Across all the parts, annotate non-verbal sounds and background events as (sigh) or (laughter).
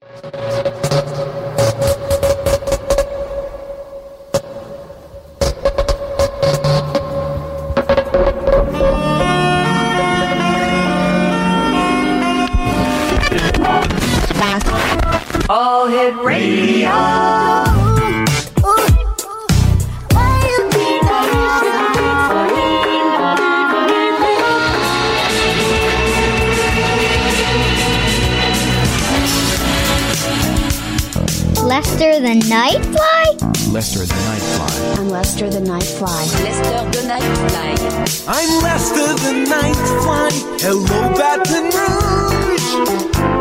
All Hit Radio. Lester the Nightfly? Lester the Nightfly. I'm Lester the Nightfly. Lester the Nightfly. I'm Lester the Nightfly. Hello, Baton Rouge.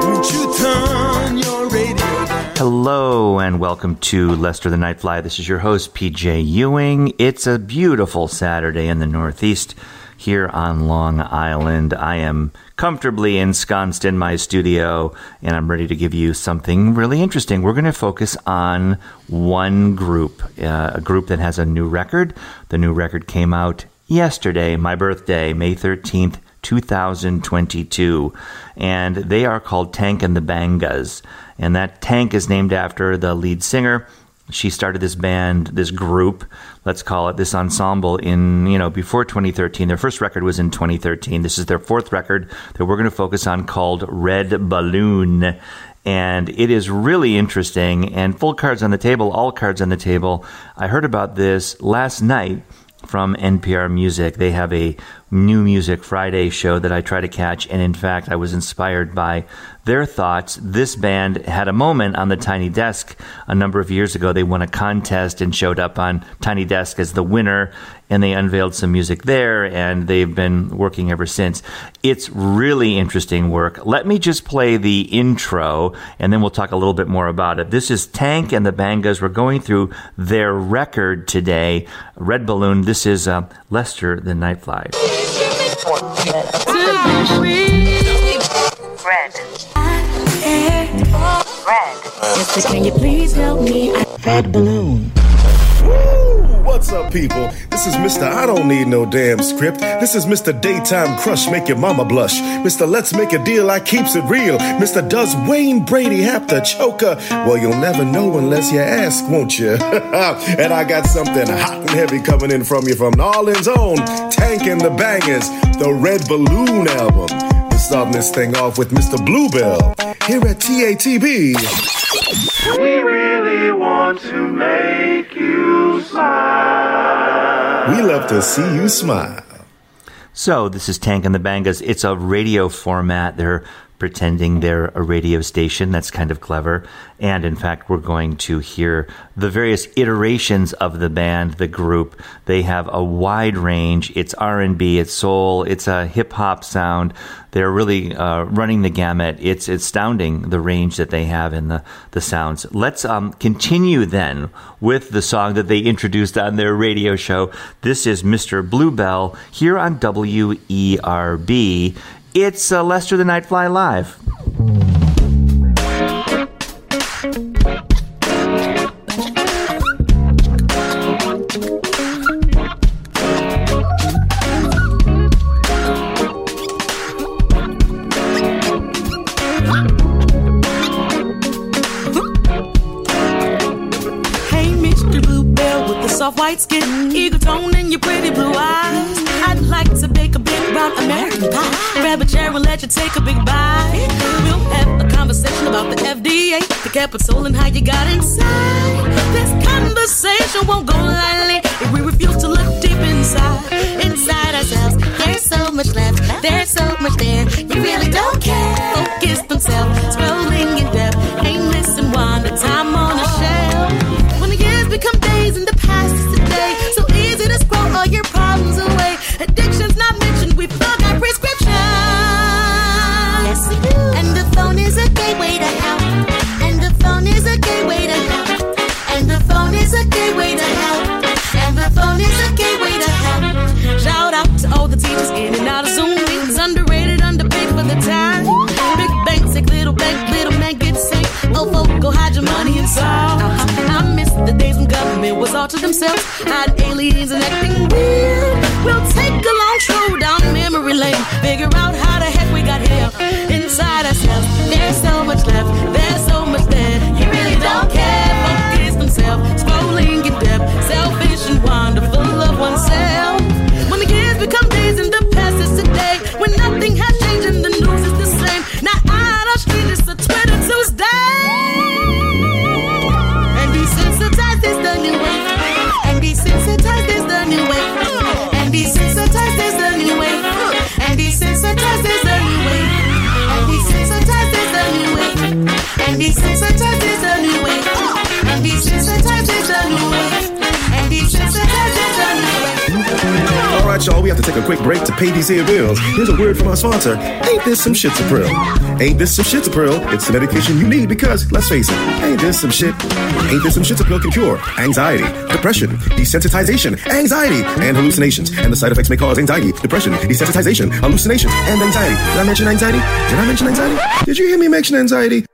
Won't you turn your radio down? Hello and welcome to Lester the Nightfly. This is your host, PJ Ewing. It's a beautiful Saturday in the Northeast here on Long Island. I am comfortably ensconced in my studio and I'm ready to give you something really interesting. We're going to focus on one group, uh, a group that has a new record. The new record came out yesterday, my birthday, May 13th. 2022, and they are called Tank and the Bangas. And that Tank is named after the lead singer she started this band, this group, let's call it this ensemble in, you know, before 2013. Their first record was in 2013. This is their fourth record that we're going to focus on called Red Balloon. And it is really interesting and full cards on the table, all cards on the table. I heard about this last night from NPR Music. They have a New Music Friday show that I try to catch, and in fact, I was inspired by their thoughts. This band had a moment on the Tiny Desk a number of years ago. They won a contest and showed up on Tiny Desk as the winner, and they unveiled some music there, and they've been working ever since. It's really interesting work. Let me just play the intro, and then we'll talk a little bit more about it. This is Tank and the Bangas. We're going through their record today, Red Balloon. This is uh, Lester the Nightfly. Red. Red. Mister, can you please help me? Red balloon. What's up, people? This is Mr. I don't need no damn script. This is Mr. Daytime Crush, make your mama blush. Mr. Let's make a deal, I keeps it real. Mr. Does Wayne Brady have to choke her? Well, you'll never know unless you ask, won't you? (laughs) and I got something hot and heavy coming in from you from New Orleans' own Tank and the Bangas, the Red Balloon album. We're starting this thing off with Mr. Bluebell here at TATB. We really want to make you smile. We love to see you smile. So, this is Tank and the Bangas. It's a radio format. They're pretending they're a radio station. That's kind of clever. And in fact, we're going to hear the various iterations of the band, the group. They have a wide range. It's R&B, it's soul, it's a hip hop sound. They're really uh, running the gamut. It's astounding the range that they have in the, the sounds. Let's um, continue then with the song that they introduced on their radio show. This is Mr. Bluebell here on WERB. It's uh, Lester the Nightfly Live. You take a big bite. We'll have a conversation about the FDA, the Capitol, and how you got inside. This conversation won't go lightly if we refuse to look deep inside. Inside ourselves, there's so much left, there's so Had aliens and acting weird. We'll take a long stroll down memory lane. To take a quick break to pay these here bills. Here's a word from our sponsor. Ain't this some shitsapril? Ain't this some shitsapril? It's the medication you need because, let's face it, ain't this some shit? Ain't this some shitsapril can cure anxiety, depression, desensitization, anxiety, and hallucinations. And the side effects may cause anxiety, depression, desensitization, hallucinations, and anxiety. Did I mention anxiety? Did I mention anxiety? Did you hear me mention anxiety?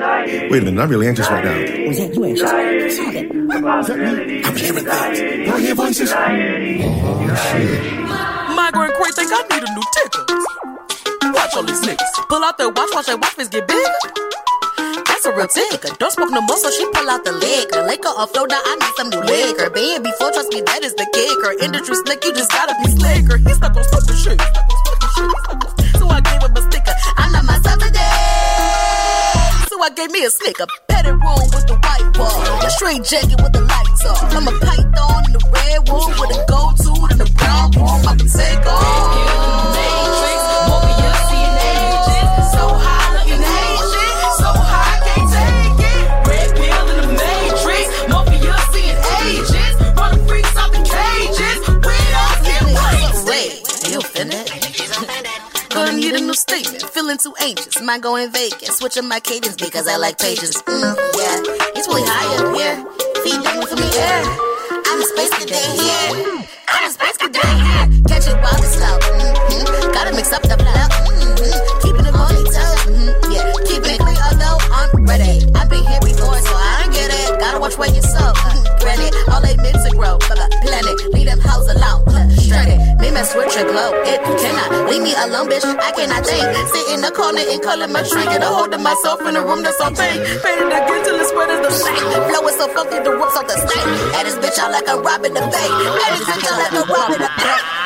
Wait a minute, I'm really anxious right now. Was that you anxious? Stop it. Is that me? I'm hearing things. Do I hear voices? Oh, shit. Migrant Quay think I need a new ticker. Watch all these niggas. Pull out their watch, watch their watch face get bigger. That's a real ticker. Don't smoke no more, so she pull out the liquor. Liquor off flow, now I need some new liquor. Been before, trust me, that is the kicker. Industry slick, you just gotta be slicker. He's stuck on smoking shit. So I gave him a sticker. I'm not myself today. I gave me a snicker. Petted room with the white wall. A straight jacket with the lights off. I'm a python in the red room with a gold tooth and a brown room. I can take off. Gonna a new statement. Feeling too anxious. Mind going vacant. Switching my cadence because I like patience. Mm, yeah, it's really higher. Yeah, feet down for me. Yeah, I'm a space cadet. Yeah, I'm a space cadet. Yeah, catch it while it's slow. Mm-hmm. Gotta mix up the flow. Mm-hmm. Keeping the money tough. Mm-hmm. Yeah, keeping it clean although I'm ready. I've been here before, so I don't get it. Gotta watch where you sow. Uh, granted, all they meant to grow. Planet, leave them hoes alone. Uh, stranded, me mess with your glow. It cannot leave me alone, bitch. I cannot think. Sit in the corner and calling my shrink. And holding myself in a room that's all pink. Painted again till it spread the shake. Flow is so funky, the ropes off the snake. At this bitch, I like a robbing the bank. At this bitch, I like a robbing the bank.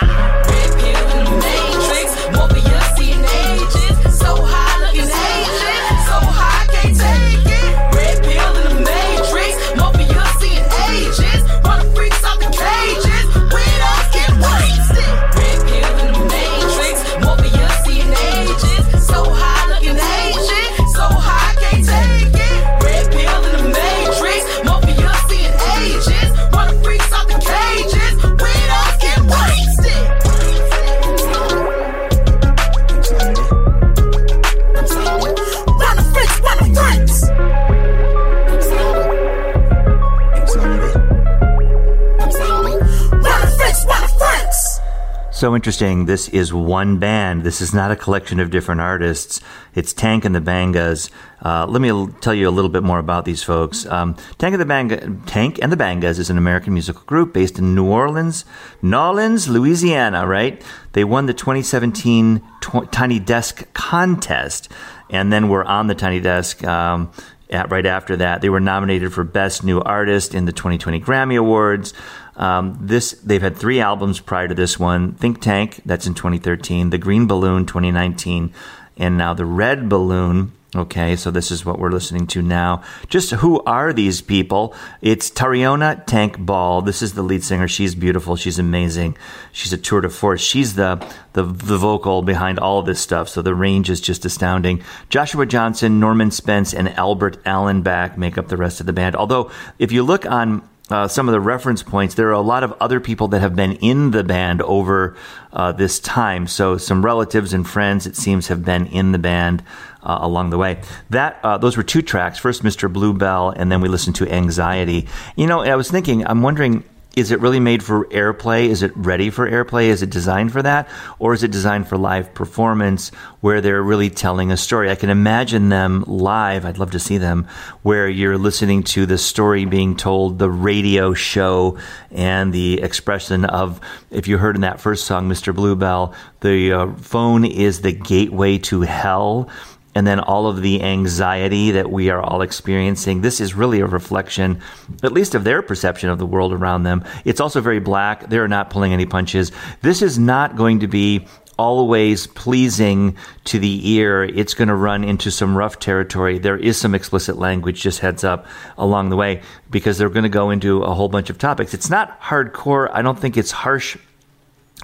So interesting. This is one band. This is not a collection of different artists. It's Tank and the Bangas. Uh, let me l- tell you a little bit more about these folks. Um, Tank and the Banga, Tank and the Bangas is an American musical group based in New Orleans, Nolens, Louisiana. Right? They won the 2017 tw- Tiny Desk contest, and then were on the Tiny Desk. Um, at, right after that, they were nominated for Best New Artist in the 2020 Grammy Awards. Um, this they've had three albums prior to this one: Think Tank, that's in 2013, The Green Balloon, 2019, and now The Red Balloon. Okay, so this is what we're listening to now. Just who are these people? It's Tarriona Tank Ball. This is the lead singer. She's beautiful. She's amazing. She's a tour de force. She's the, the the vocal behind all this stuff. So the range is just astounding. Joshua Johnson, Norman Spence, and Albert Allenback make up the rest of the band. Although, if you look on uh, some of the reference points, there are a lot of other people that have been in the band over uh, this time. So some relatives and friends, it seems, have been in the band uh, along the way. That uh, those were two tracks. First, Mr. Bluebell, and then we listened to Anxiety. You know, I was thinking, I'm wondering. Is it really made for airplay? Is it ready for airplay? Is it designed for that? Or is it designed for live performance where they're really telling a story? I can imagine them live. I'd love to see them where you're listening to the story being told, the radio show, and the expression of, if you heard in that first song, Mr. Bluebell, the uh, phone is the gateway to hell and then all of the anxiety that we are all experiencing. This is really a reflection, at least of their perception of the world around them. It's also very black. They're not pulling any punches. This is not going to be always pleasing to the ear. It's going to run into some rough territory. There is some explicit language, just heads up along the way, because they're going to go into a whole bunch of topics. It's not hardcore. I don't think it's harsh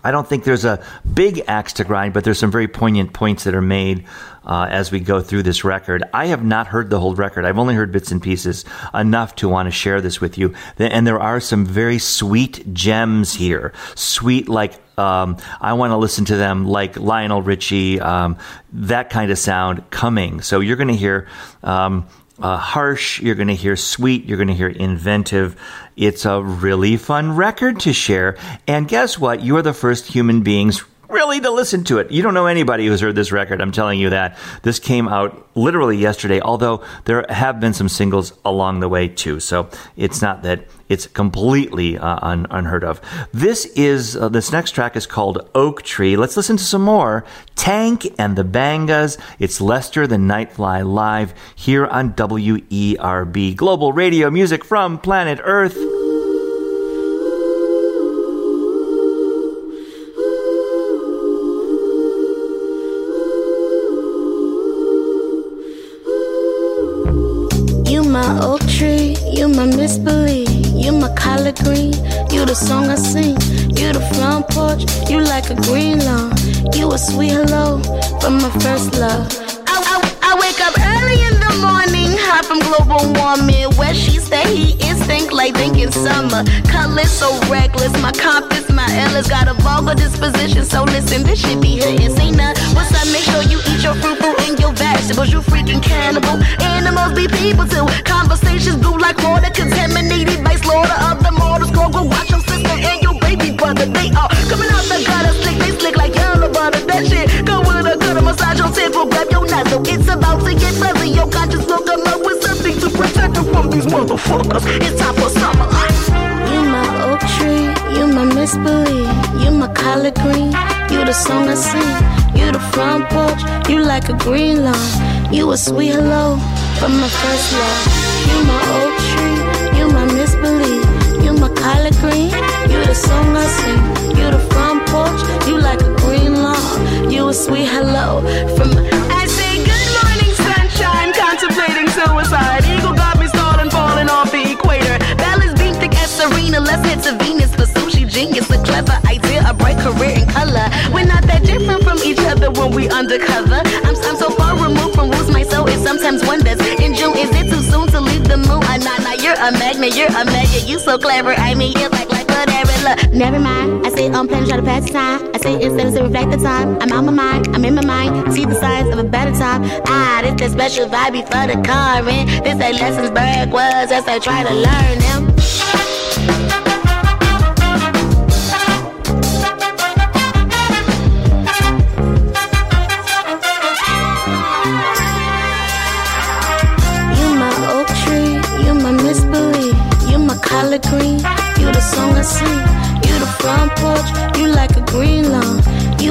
I don't think there's a big axe to grind, but there's some very poignant points that are made uh, as we go through this record. I have not heard the whole record. I've only heard bits and pieces enough to want to share this with you. And there are some very sweet gems here. Sweet like um, I want to listen to them like Lionel Richie, um, that kind of sound coming. So you're going to hear um, uh, harsh, you're going to hear sweet, you're going to hear inventive. It's a really fun record to share. And guess what? You are the first human beings really to listen to it. You don't know anybody who's heard this record. I'm telling you that. This came out literally yesterday, although there have been some singles along the way too. So it's not that it's completely uh, un- unheard of. This is, uh, this next track is called Oak Tree. Let's listen to some more. Tank and the Bangas. It's Lester the Nightfly live here on WERB Global Radio Music from Planet Earth. My misbelief, you my collard green, you the song I sing, you the front porch, you like a green lawn, you a sweet hello from my first love. I, I, I wake up early in the morning, hot from global warming, where she stay, he is instinct like thinking summer. Colors so reckless, my compass, my Ella's got a vulgar disposition, so listen, this shit be hitting. Say nah, what's up? Make sure you eat your fruit, fruit and your vegetables, you freaking cannibal. Animals be people too. Conversations blue like water, contaminated by slaughter of the mortals. Go go watch your sister and your baby brother. They are coming out the gutter, slick, about to get fuzzy, your conscience will come up with something to protect us from these motherfuckers. It's time for summer. You my oak tree, you my misbelief, you my collard green, you the song I sing, you the front porch, you like a green lawn, you a sweet hello from my first love. You my oak tree, you my misbelief, you my collard green, you the song I sing, you the front porch, you like a green lawn, you a sweet hello from my contemplating suicide. Eagle got me stalling, falling off the equator. Bella's beam thick as Serena, let's head to Venus for sushi genius. A clever idea, a bright career in color. We're not that different from each other when we undercover. I'm, I'm so far removed from roots, my soul is sometimes wonders. In June, is it too soon to leave the moon? Uh, nah, nah, you're a magnet, you're a mega. You so clever, I mean, you like like whatever. Look, never mind. I say I'm playing, try to pass the time. I say instead to reflect the time. I'm out my mind, I'm in my mind. See the signs of a better time. Ah, this that special vibe before the in. This that lessons Berg was as I try to learn them.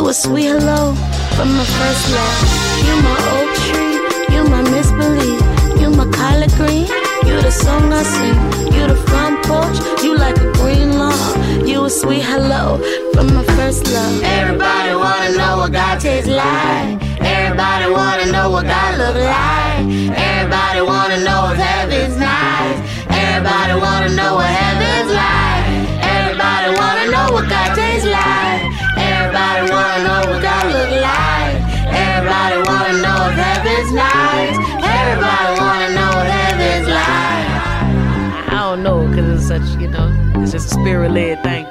A sweet hello from my first love. You my oak tree, you my misbelief, you my collard green, you the song I sing, you the front porch, you like a green lawn, you a sweet hello from my first love. Everybody wanna know what God tastes like. Everybody wanna know what God look like. Everybody wanna know if heaven's nice. Everybody wanna know what heaven's a spirit led thing.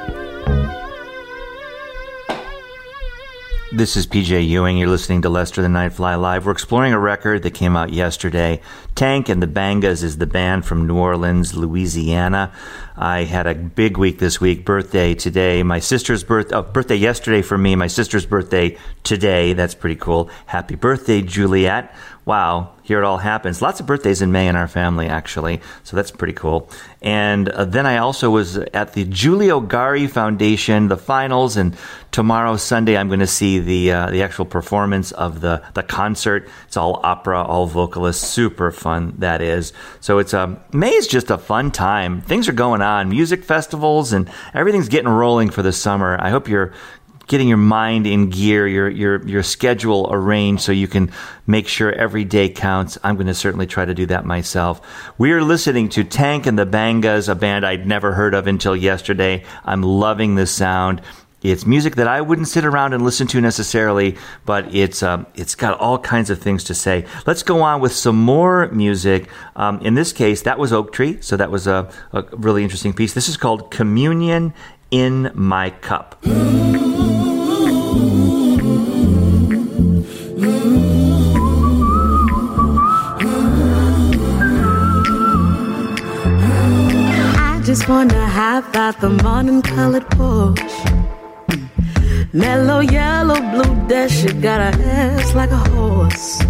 This is PJ Ewing. You're listening to Lester the Nightfly Live. We're exploring a record that came out yesterday. Tank and the Bangas is the band from New Orleans, Louisiana. I had a big week this week. Birthday today. My sister's birth, oh, birthday yesterday for me. My sister's birthday today. That's pretty cool. Happy birthday, Juliet. Wow, here it all happens. Lots of birthdays in May in our family, actually. So that's pretty cool. And uh, then I also was at the Giulio Gari Foundation, the finals, and tomorrow, Sunday, I'm going to see the uh, the actual performance of the the concert. It's all opera, all vocalists, super fun that is. So it's um, May is just a fun time. Things are going on, music festivals, and everything's getting rolling for the summer. I hope you're getting your mind in gear, your your your schedule arranged so you can make sure every day counts. I'm going to certainly try to do that myself. We are listening to Tank and the Bangas, a band I'd never heard of until yesterday. I'm loving the sound. It's music that I wouldn't sit around and listen to necessarily, but it's um, it's got all kinds of things to say. Let's go on with some more music. Um, in this case, that was Oak Tree, so that was a, a really interesting piece. This is called Communion in My Cup. Just wanna have out the morning colored Porsche. Mellow yellow blue dash, you got a ass like a horse.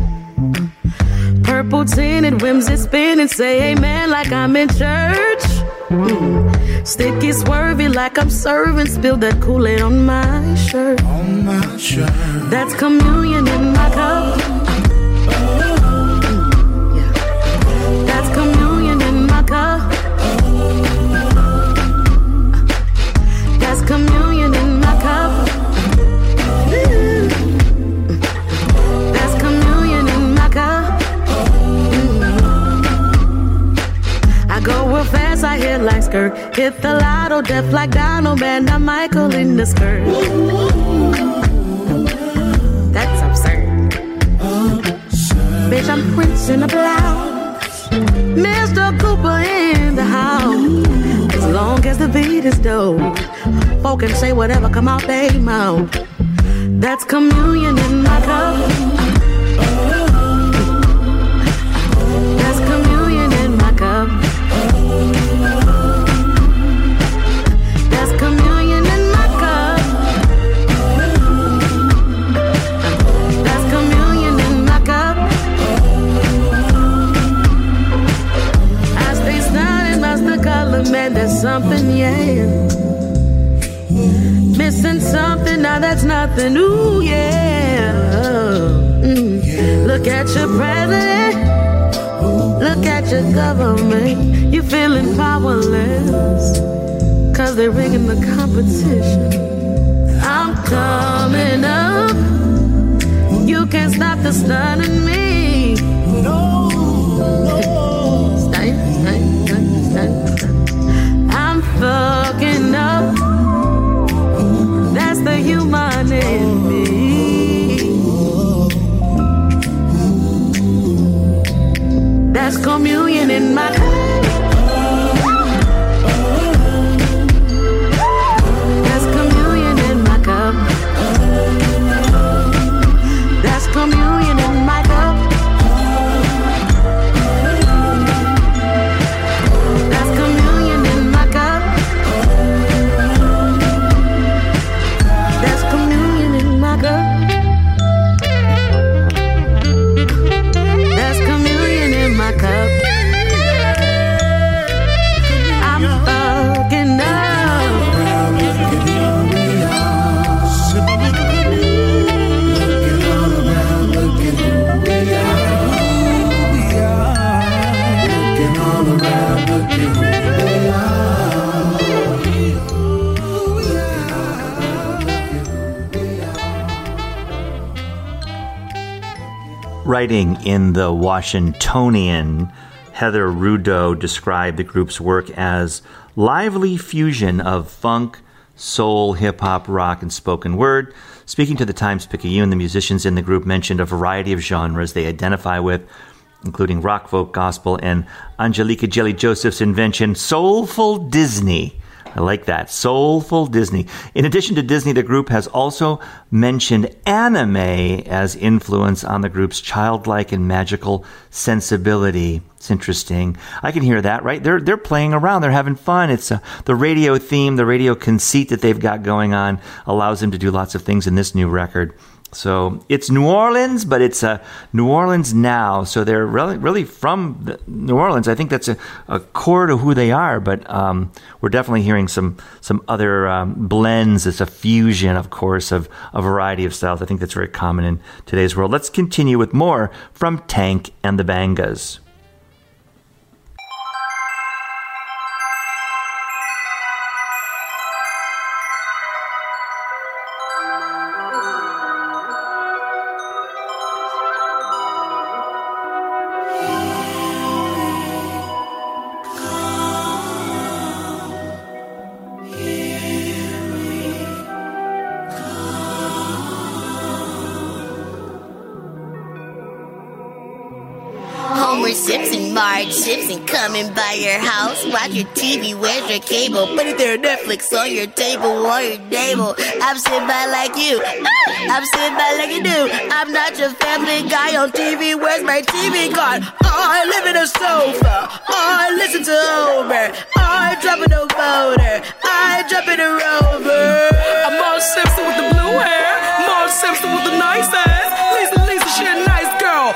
Purple tinted whimsy spinning, say amen like I'm in church. Mm. Sticky swervy like I'm serving, spill that Kool-Aid on my shirt. On my shirt. That's communion in my cup. Skirt. The lotto, death like Donald, man. Michael in the skirt. That's absurd. Bitch, I'm Prince in a blouse. Mr. Cooper in the house. As long as the beat is dope, folk can say whatever come out they mouth. That's communion in my cup. Something, yeah. Missing something, now that's nothing. Ooh, yeah. Mm. Look at your president. Look at your government. You feeling powerless. Cause they're rigging the competition. I'm coming up. You can't stop the stunning me. No, stay. I'm fucking up. That's the human in me. That's communion in my Writing in the Washingtonian, Heather Rudo described the group's work as lively fusion of funk, soul, hip hop, rock, and spoken word. Speaking to the Times Picayune, the musicians in the group mentioned a variety of genres they identify with, including rock, folk, gospel, and Angelika Jelly Joseph's invention, soulful Disney. I like that. Soulful Disney. In addition to Disney, the group has also mentioned anime as influence on the group's childlike and magical sensibility. It's interesting. I can hear that, right? They're they're playing around. They're having fun. It's uh, the radio theme, the radio conceit that they've got going on allows them to do lots of things in this new record. So it's New Orleans, but it's uh, New Orleans now. So they're really, really from New Orleans. I think that's a, a core to who they are. But um, we're definitely hearing some some other um, blends. It's a fusion, of course, of a variety of styles. I think that's very common in today's world. Let's continue with more from Tank and the Bangas. Your TV, where's your cable? Put it there, Netflix on your table, on your table. I'm sitting by like you. Ah, I'm sitting by like you do. I'm not your family guy on TV. Where's my TV card? Oh, I live in a sofa. Oh, I listen to Homer. Oh, I drop in a motor. I jump in a rover. I'm Marge Simpson with the blue hair. Marge Simpson with the nice ass. Lisa, Lisa, she a nice girl.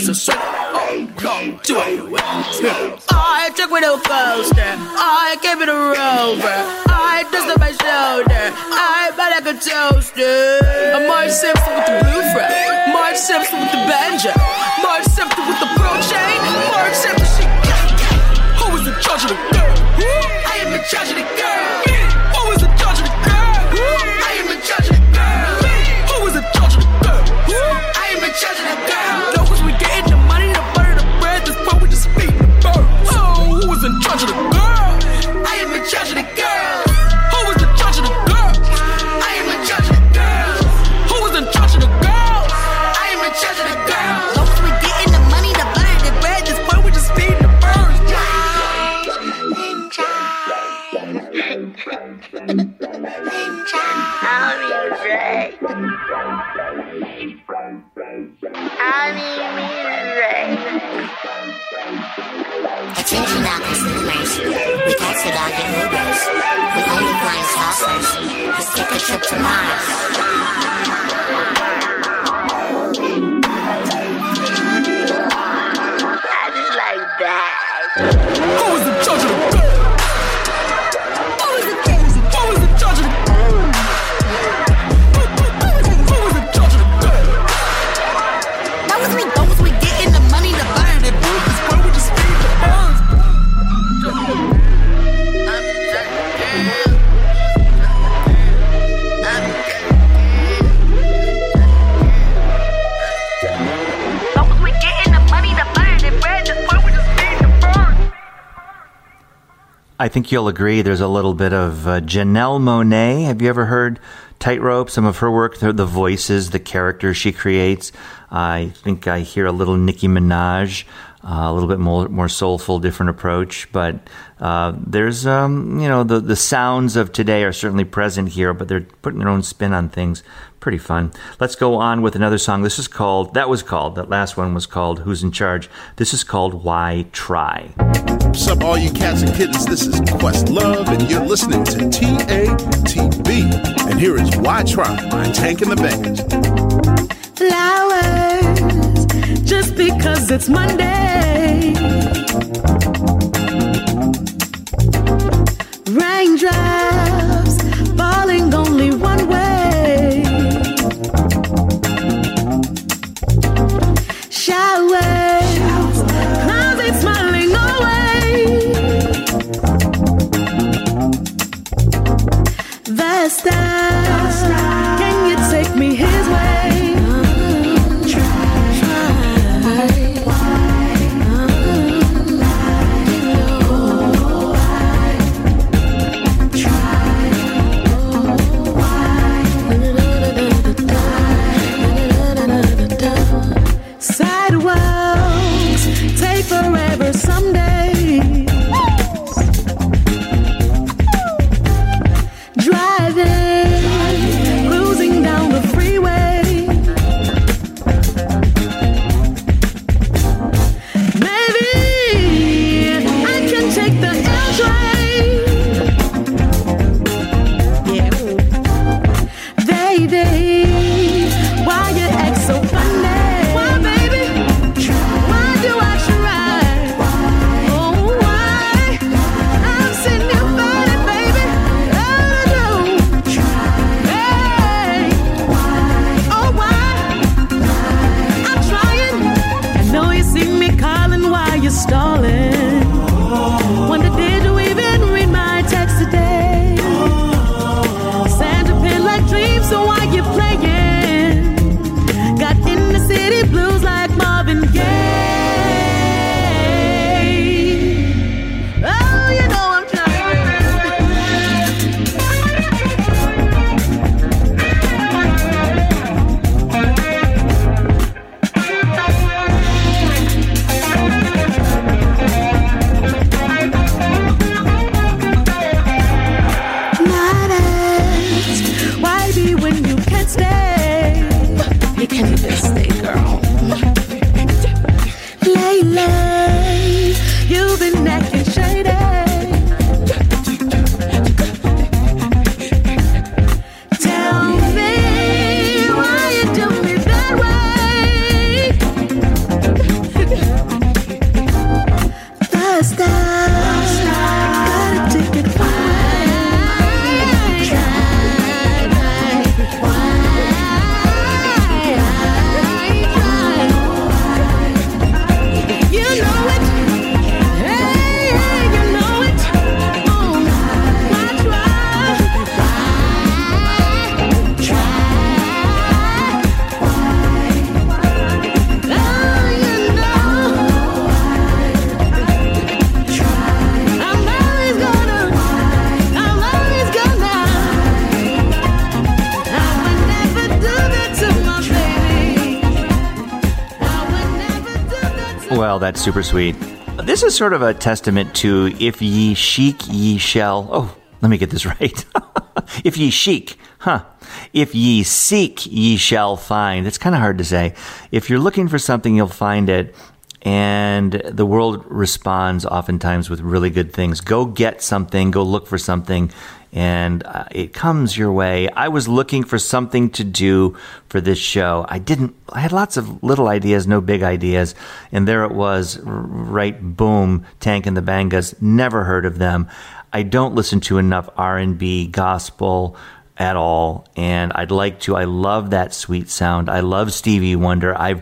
Sick. It's Mr. take I think you'll agree there's a little bit of uh, Janelle Monáe. Have you ever heard Tightrope? Some of her work, the, the voices, the characters she creates. I think I hear a little Nicki Minaj, uh, a little bit more more soulful, different approach. But uh, there's, um, you know, the, the sounds of today are certainly present here, but they're putting their own spin on things. Pretty fun. Let's go on with another song. This is called, that was called, that last one was called Who's in Charge. This is called Why Try. What's up, all you cats and kittens? This is Questlove, and you're listening to TATB. And here is Why Try by Tank and the Bangas. Flowers, just because it's Monday. Raindrops falling only one way. Showers, clouds smiling away. That's super sweet. This is sort of a testament to if ye seek, ye shall. Oh, let me get this (laughs) right. if ye seek, huh? If ye seek, ye shall find. It's kind of hard to say. If you're looking for something, you'll find it. And the world responds oftentimes with really good things. Go get something, go look for something, and uh, it comes your way. I was looking for something to do for this show. I didn't, I had lots of little ideas, no big ideas. And there it was, right boom, Tank and the Bangas. Never heard of them. I don't listen to enough R&B, gospel, at all and I'd like to I love that sweet sound. I love Stevie Wonder. I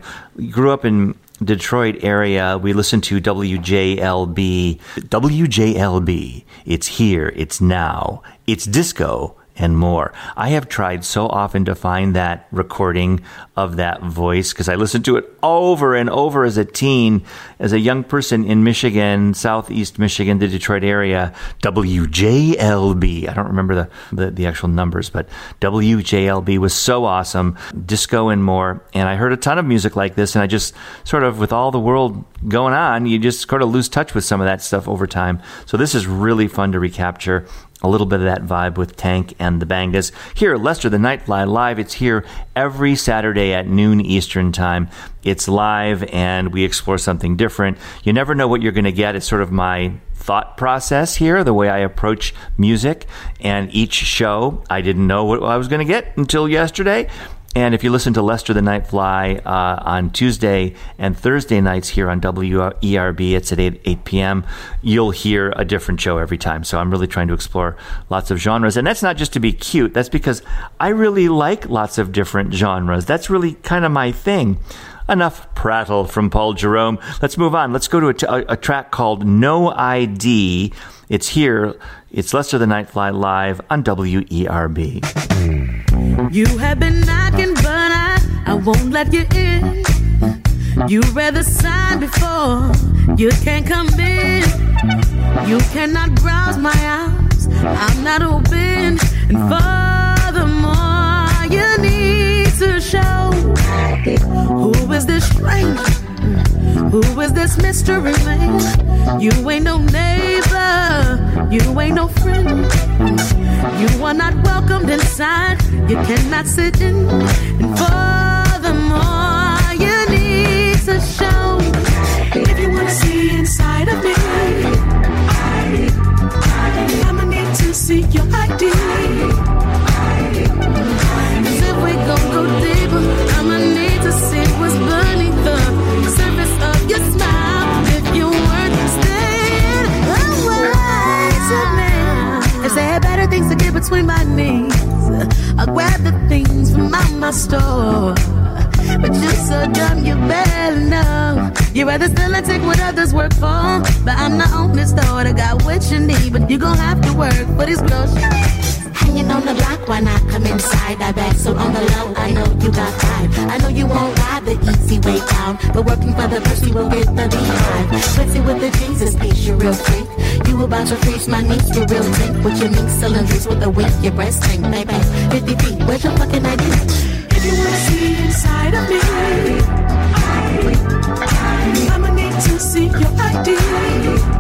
grew up in Detroit area, we listen to WJLB. WJLB. It's here, it's now, it's disco, and more. I have tried so often to find that recording of that voice because I listened to it over and over as a teen, as a young person in Michigan, southeast Michigan, the Detroit area. WJLB. I don't remember the, the, the actual numbers, but WJLB was so awesome. Disco and more. And I heard a ton of music like this, and I just sort of, with all the world going on, you just sort of lose touch with some of that stuff over time. So this is really fun to recapture a little bit of that vibe with Tank and the Bangas. Here, Lester the Nightfly Live. It's here every Saturday at noon Eastern Time. It's live and we explore something different. You never know what you're going to get. It's sort of my thought process here, the way I approach music. And each show, I didn't know what I was going to get until yesterday. And if you listen to Lester the Nightfly uh, on Tuesday and Thursday nights here on WERB, it's at 8, 8 p.m., you'll hear a different show every time. So I'm really trying to explore lots of genres. And that's not just to be cute, that's because I really like lots of different genres. That's really kind of my thing. Enough prattle from Paul Jerome. Let's move on. Let's go to a, t- a track called No ID. It's here. It's Lester the Nightfly live on WERB. You have been knocking, but I, I won't let you in. You read the sign before you can't come in. You cannot browse my house. I'm not open. And furthermore, you need to show who is this stranger. Who is this mystery man? You ain't no neighbor, you ain't no friend. You are not welcomed inside, you cannot sit in. And furthermore, you need to show. If you wanna see inside of me, between my knees, I'll grab the things from out my store. But you're so dumb, you better know. You'd rather still and take what others work for. But I'm the only store that got what you need. But you gon' have to work for these groceries. Hanging on the block when I come inside. I bet so on the low, I know you got vibe. I know you won't ride the easy way down, but working for the pussy will get the beehive. Pussy with the Jesus piece, you're real freak. You about to reach my knees, you real tick. With your mink cylinders with the wick, your breast thing, baby. 50 feet, where's your fucking ID? If you wanna see inside of me, I, I'ma need to see your ID.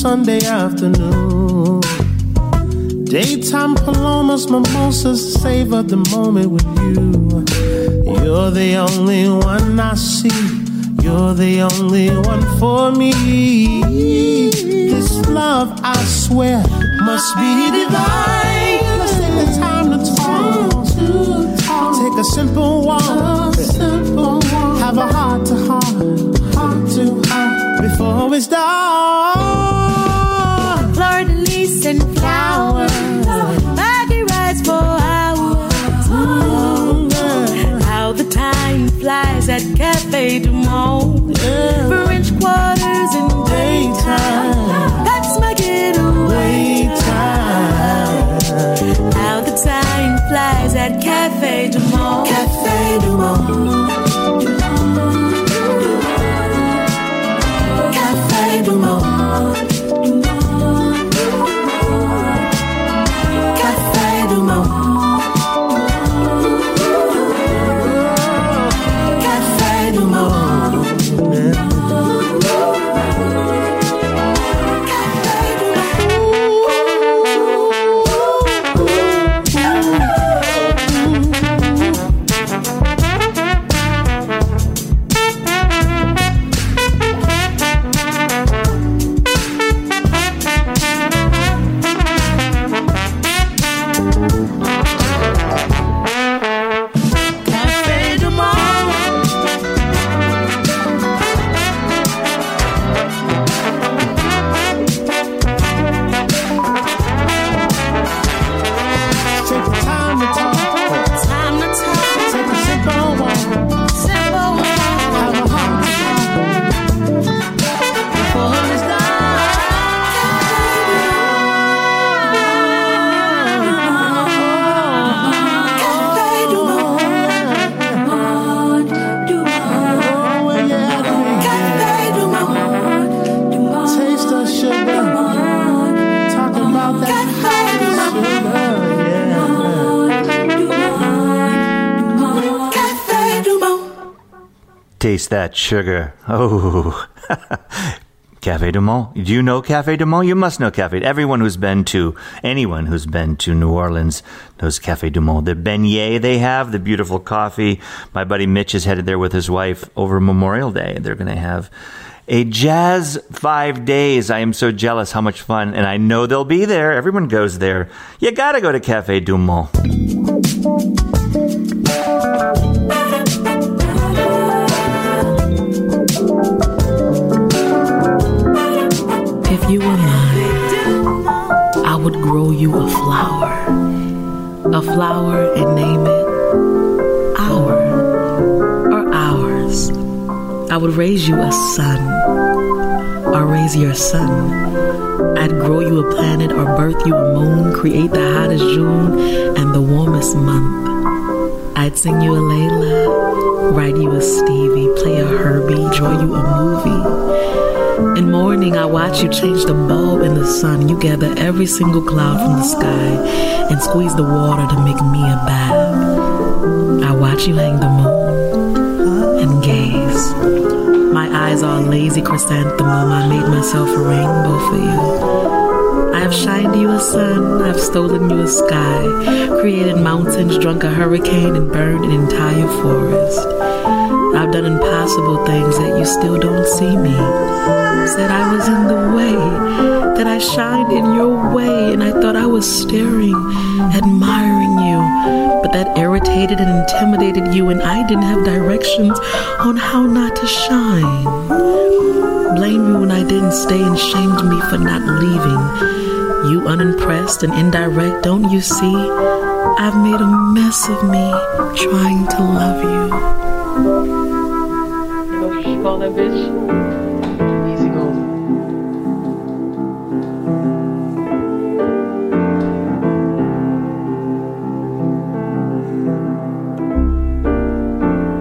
Sunday afternoon. Daytime palomas, mimosas, savor the moment with you. You're the only one I see. You're the only one for me. This love, I swear, must be divine. Let's take the time to talk. Take a simple walk. Have a heart to heart. Heart to heart. Before it's dark. Flies at Cafe Du Monde. French quarters in daytime. That's my getaway time. How the time flies at Cafe Du Monde. Cafe Du Monde. That sugar. Oh. (laughs) Cafe du Monde. Do you know Cafe du Monde? You must know Cafe. Everyone who's been to, anyone who's been to New Orleans knows Cafe du Monde. The beignet they have, the beautiful coffee. My buddy Mitch is headed there with his wife over Memorial Day. They're going to have a jazz five days. I am so jealous how much fun. And I know they'll be there. Everyone goes there. You got to go to Cafe du Monde. A flower and name it our or ours. I would raise you a son or raise your son. I'd grow you a planet or birth you a moon, create the hottest June and the warmest month. I'd sing you a Layla, write you a Stevie, play a Herbie, draw you a movie. In morning, I watch you change the bulb in the sun. You gather every single cloud from the sky and squeeze the water to make me a bath. I watch you hang the moon and gaze. My eyes are a lazy chrysanthemum. I made myself a rainbow for you. I've shined you a sun, I've stolen you a sky, created mountains, drunk a hurricane, and burned an entire forest. I've done impossible things that you still don't see me. Said I was in the way, that I shined in your way, and I thought I was staring, admiring you. But that irritated and intimidated you, and I didn't have directions on how not to shine. Blame me when I didn't stay and shamed me for not leaving. You unimpressed and indirect, don't you see? I've made a mess of me trying to love you. You know call that bitch? Easy.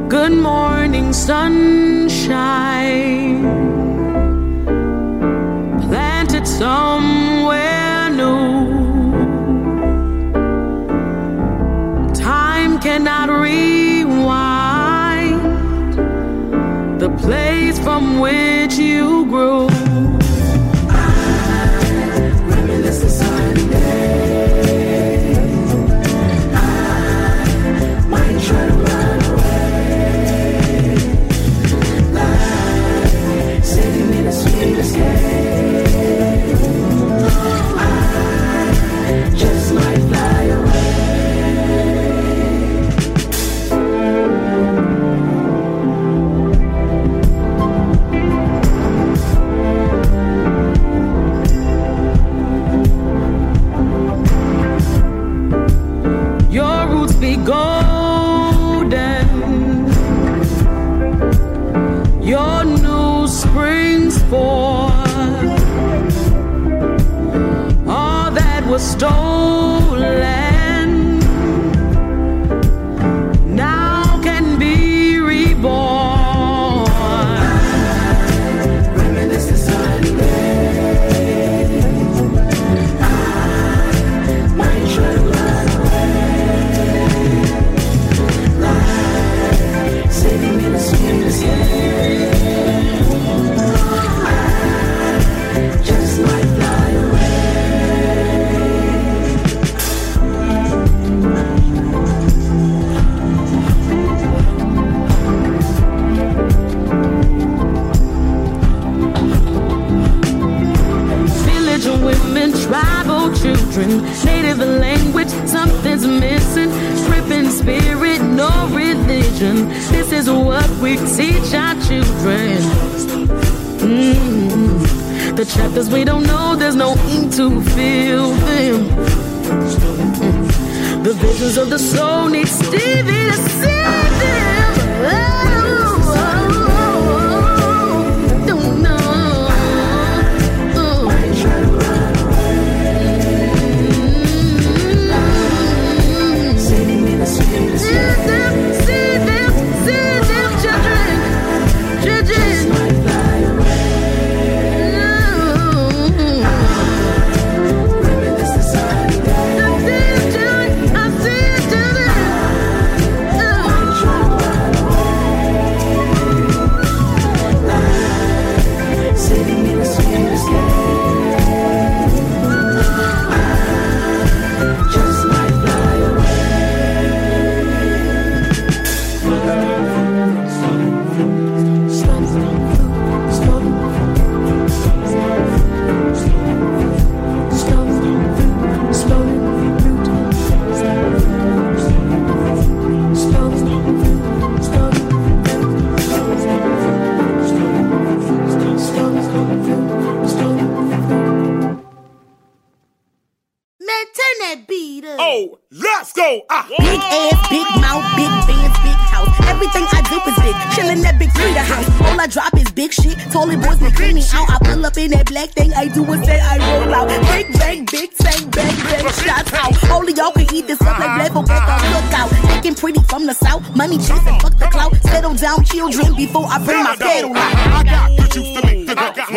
Good morning, sunshine. from which you grew.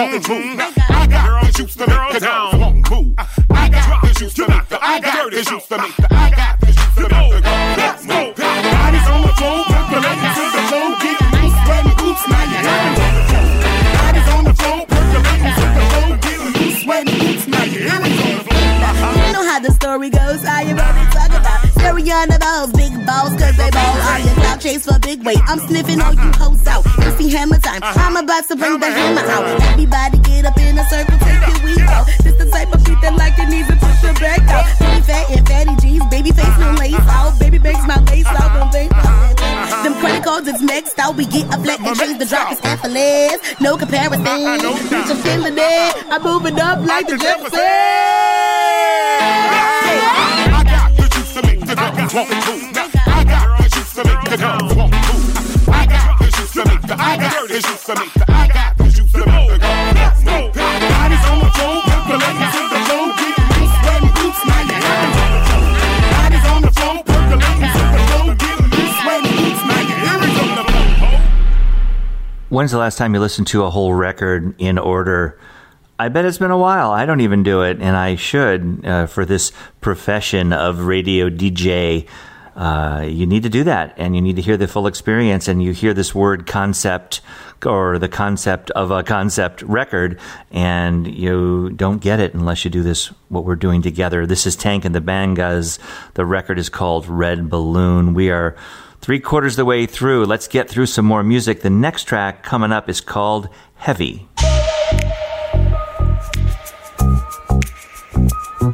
won't move. I got the juice to make the girls won't move. I got the juice to make the I got the juice to make the I got the juice to make the girls move. Bodies on the floor, percolating to the floor, get loose, sweating boots, now you hear me. Bodies on the floor, percolating to the floor, get loose, sweating boots, now you hear me. You know how the story goes, I am already talking about Carry on about big balls, cause they ball. I am cloud chase for big weight. I'm sniffing all you hoes out. It's hammer time. Uh-huh. I'm about to bring I'm moving up like the Jefferson. I got the juice to make the girls want to. I got the juice to make the girls want to. I got the juice to make the. I got the juice to make the. I got the juice to make the girls want to. Bodies on the floor, percolating to the floor, getting loose, sweating boots, now you hear it. Bodies on the floor, percolating to the floor, getting loose, sweating boots, now you hear it from the floor. When's the last time you listened to a whole record in order? I bet it's been a while. I don't even do it, and I should uh, for this profession of radio DJ. Uh, you need to do that, and you need to hear the full experience. And you hear this word concept or the concept of a concept record, and you don't get it unless you do this. What we're doing together. This is Tank and the Bangas. The record is called Red Balloon. We are three quarters of the way through. Let's get through some more music. The next track coming up is called Heavy. Heavy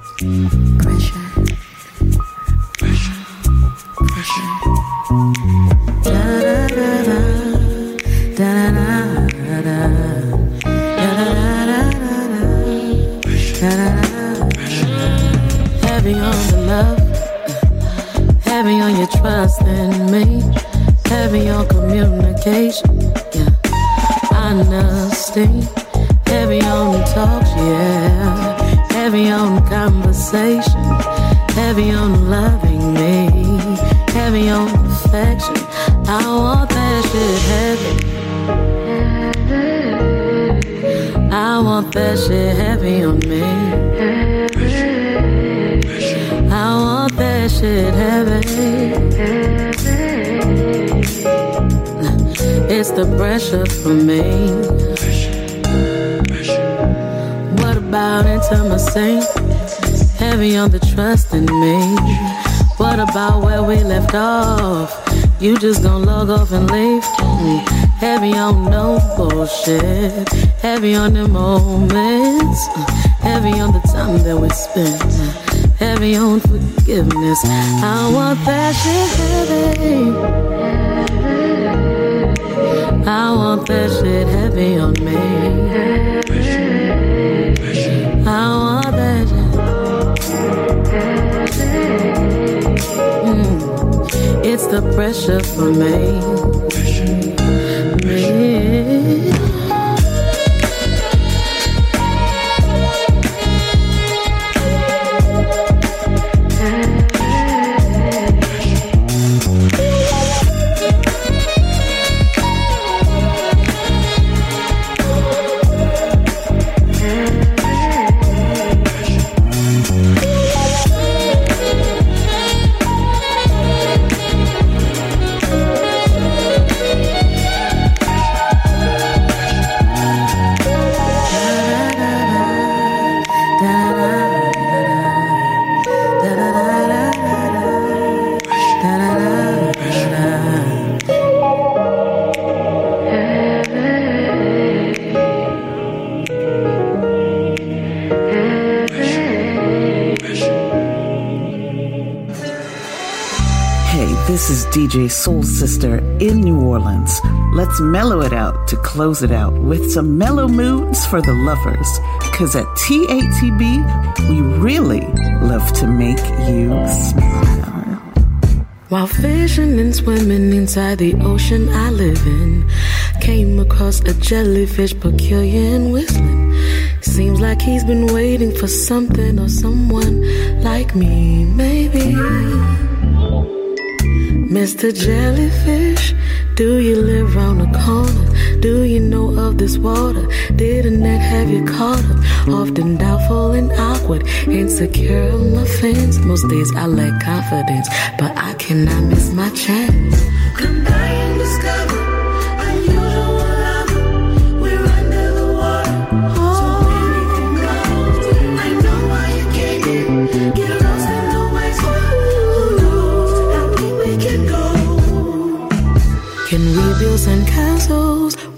on the love, heavy on your trust in me, heavy on communication, yeah, I'm heavy on the talks, yeah, heavy on conversation, heavy on loving me, heavy on affection. I want that shit heavy. I want that shit heavy on me. I want that shit heavy. It's the pressure for me. What about intimacy? Heavy on the trust in me. What about where we left off? You just gonna log off and leave? Mm. Heavy on no bullshit. Heavy on the moments. Heavy on the time that we spent. Heavy on forgiveness. I want that shit heavy. I want that shit heavy on me. It's the pressure for me. Me. DJ Soul Sister in New Orleans. Let's mellow it out to close it out with some mellow moods for the lovers. Cause at TATB, we really love to make you smile. While fishing and swimming inside the ocean I live in, came across a jellyfish peculiar and whistling. Seems like he's been waiting for something or someone like me, maybe. Mr. Jellyfish, do you live round the corner? Do you know of this water? Did a net have you caught up? Often doubtful and awkward, insecure on my fence. Most days I lack confidence, but I cannot miss my chance. Come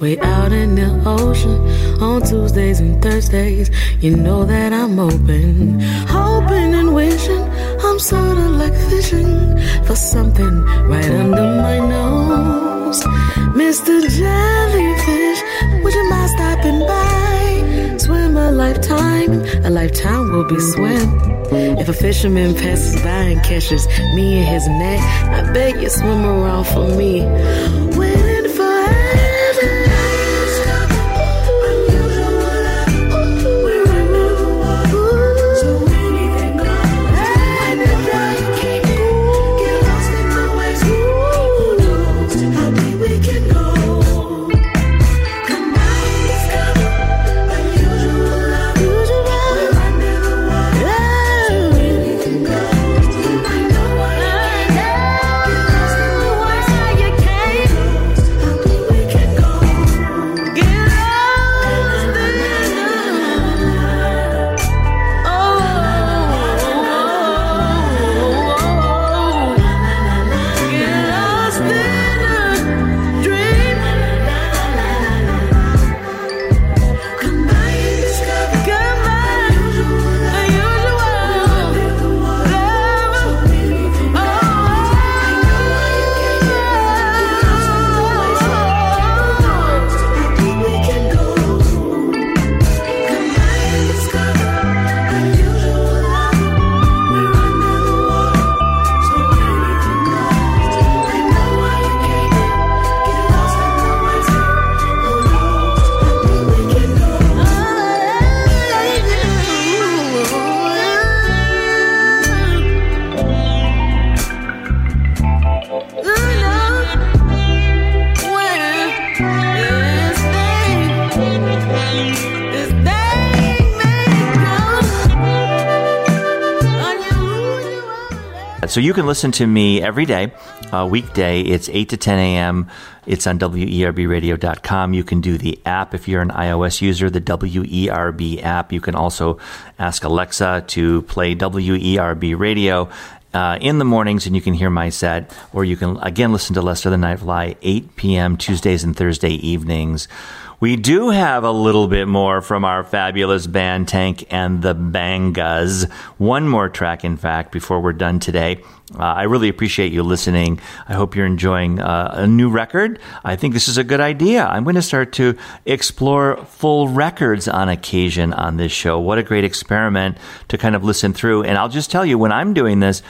way out in the ocean on Tuesdays and Thursdays. You know that I'm open, hoping and wishing. I'm sorta like fishing for something right under my nose. Mr. Jellyfish, would you mind stopping by? Swim a lifetime, a lifetime will be swim. If a fisherman passes by and catches me in his net, I beg you swim around for me. So you can listen to me every day, uh, weekday. It's 8 to 10 a.m. It's on WERBradio.com. You can do the app if you're an iOS user, the WERB app. You can also ask Alexa to play WERB radio. Uh, in the mornings, and you can hear my set, or you can again listen to Lester the Nightfly 8 p.m. Tuesdays and Thursday evenings. We do have a little bit more from our fabulous band Tank and the Bangas. One more track, in fact, before we're done today. Uh, I really appreciate you listening. I hope you're enjoying uh, a new record. I think this is a good idea. I'm going to start to explore full records on occasion on this show. What a great experiment to kind of listen through. And I'll just tell you, when I'm doing this,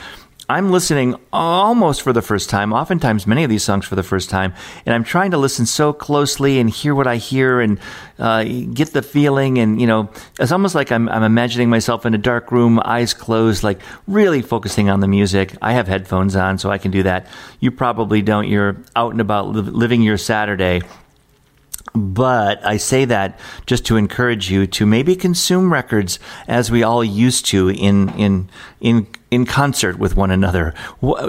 I'm listening almost for the first time, oftentimes many of these songs for the first time, and I'm trying to listen so closely and hear what I hear and uh, get the feeling. And, you know, it's almost like I'm, I'm imagining myself in a dark room, eyes closed, like really focusing on the music. I have headphones on, so I can do that. You probably don't. You're out and about li- living your Saturday. But I say that just to encourage you to maybe consume records as we all used to in in in in concert with one another,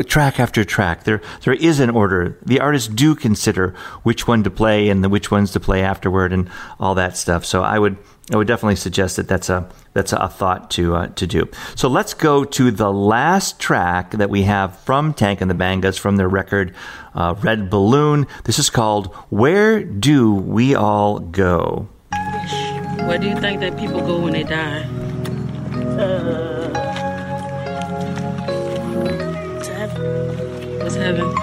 track after track. There there is an order. The artists do consider which one to play and the which ones to play afterward and all that stuff. So I would I would definitely suggest that that's a that's a thought to uh, to do. So let's go to the last track that we have from Tank and the Bangas from their record uh, Red Balloon. This is called "Where Do We All Go." Where do you think that people go when they die? Uh, to heaven. What's heaven?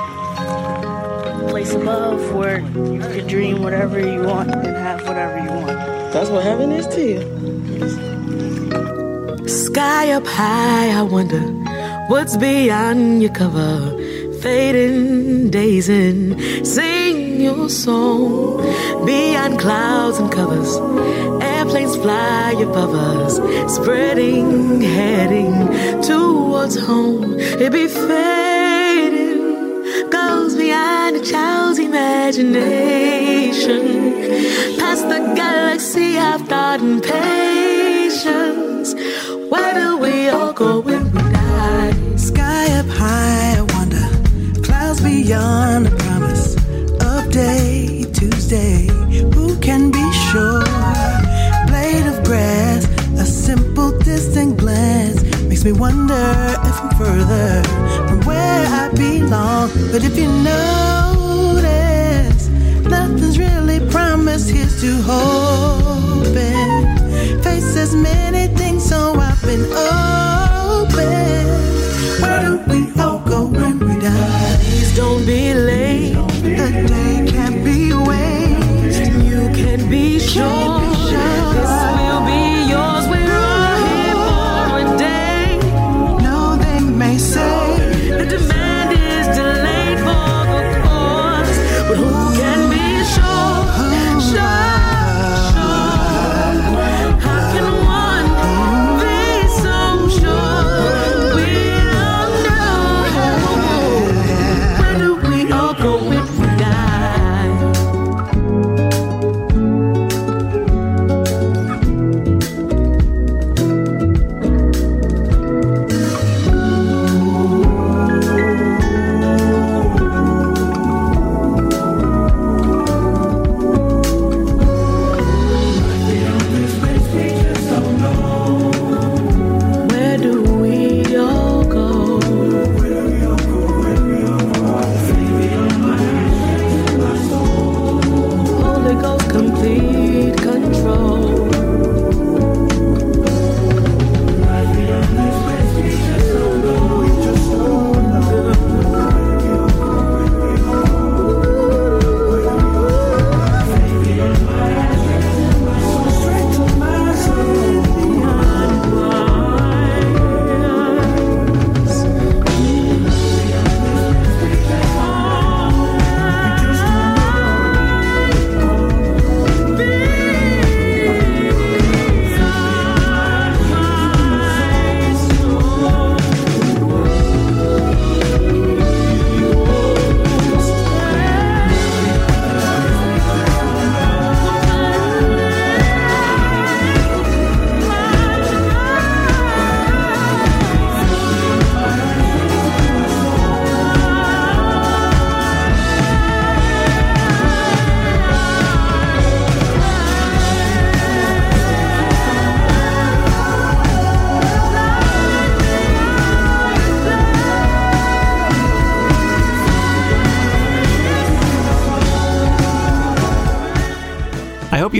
Place above where you can dream whatever you want and have whatever you want. That's what heaven is to you. Sky up high, I wonder what's beyond your cover. Fading days and sing your song beyond clouds and covers. Airplanes fly above us, spreading, heading towards home. It be fading, goes beyond a child's imagination. Past the galaxy of thought and Where do we all go when we die? Sky up high, I wonder. Clouds beyond the promise of day, Tuesday. Who can be sure? Blade of grass, a simple distant glance makes me wonder if I'm further from where I belong. But if you notice, nothing's really promised here's to hoping. As many things, so I've been open. Where do we all go when we die? Please don't be late. A day can't be wasted. You can be sure this will be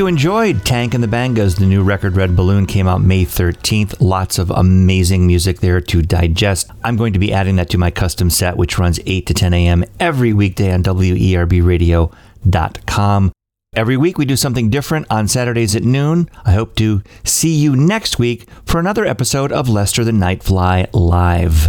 enjoyed Tank and the Bangas. The new record Red Balloon came out May 13th. Lots of amazing music there to digest. I'm going to be adding that to my custom set, which runs 8 to 10 a.m. every weekday on WERBradio.com. Every week we do something different on Saturdays at noon. I hope to see you next week for another episode of Lester the Nightfly Live.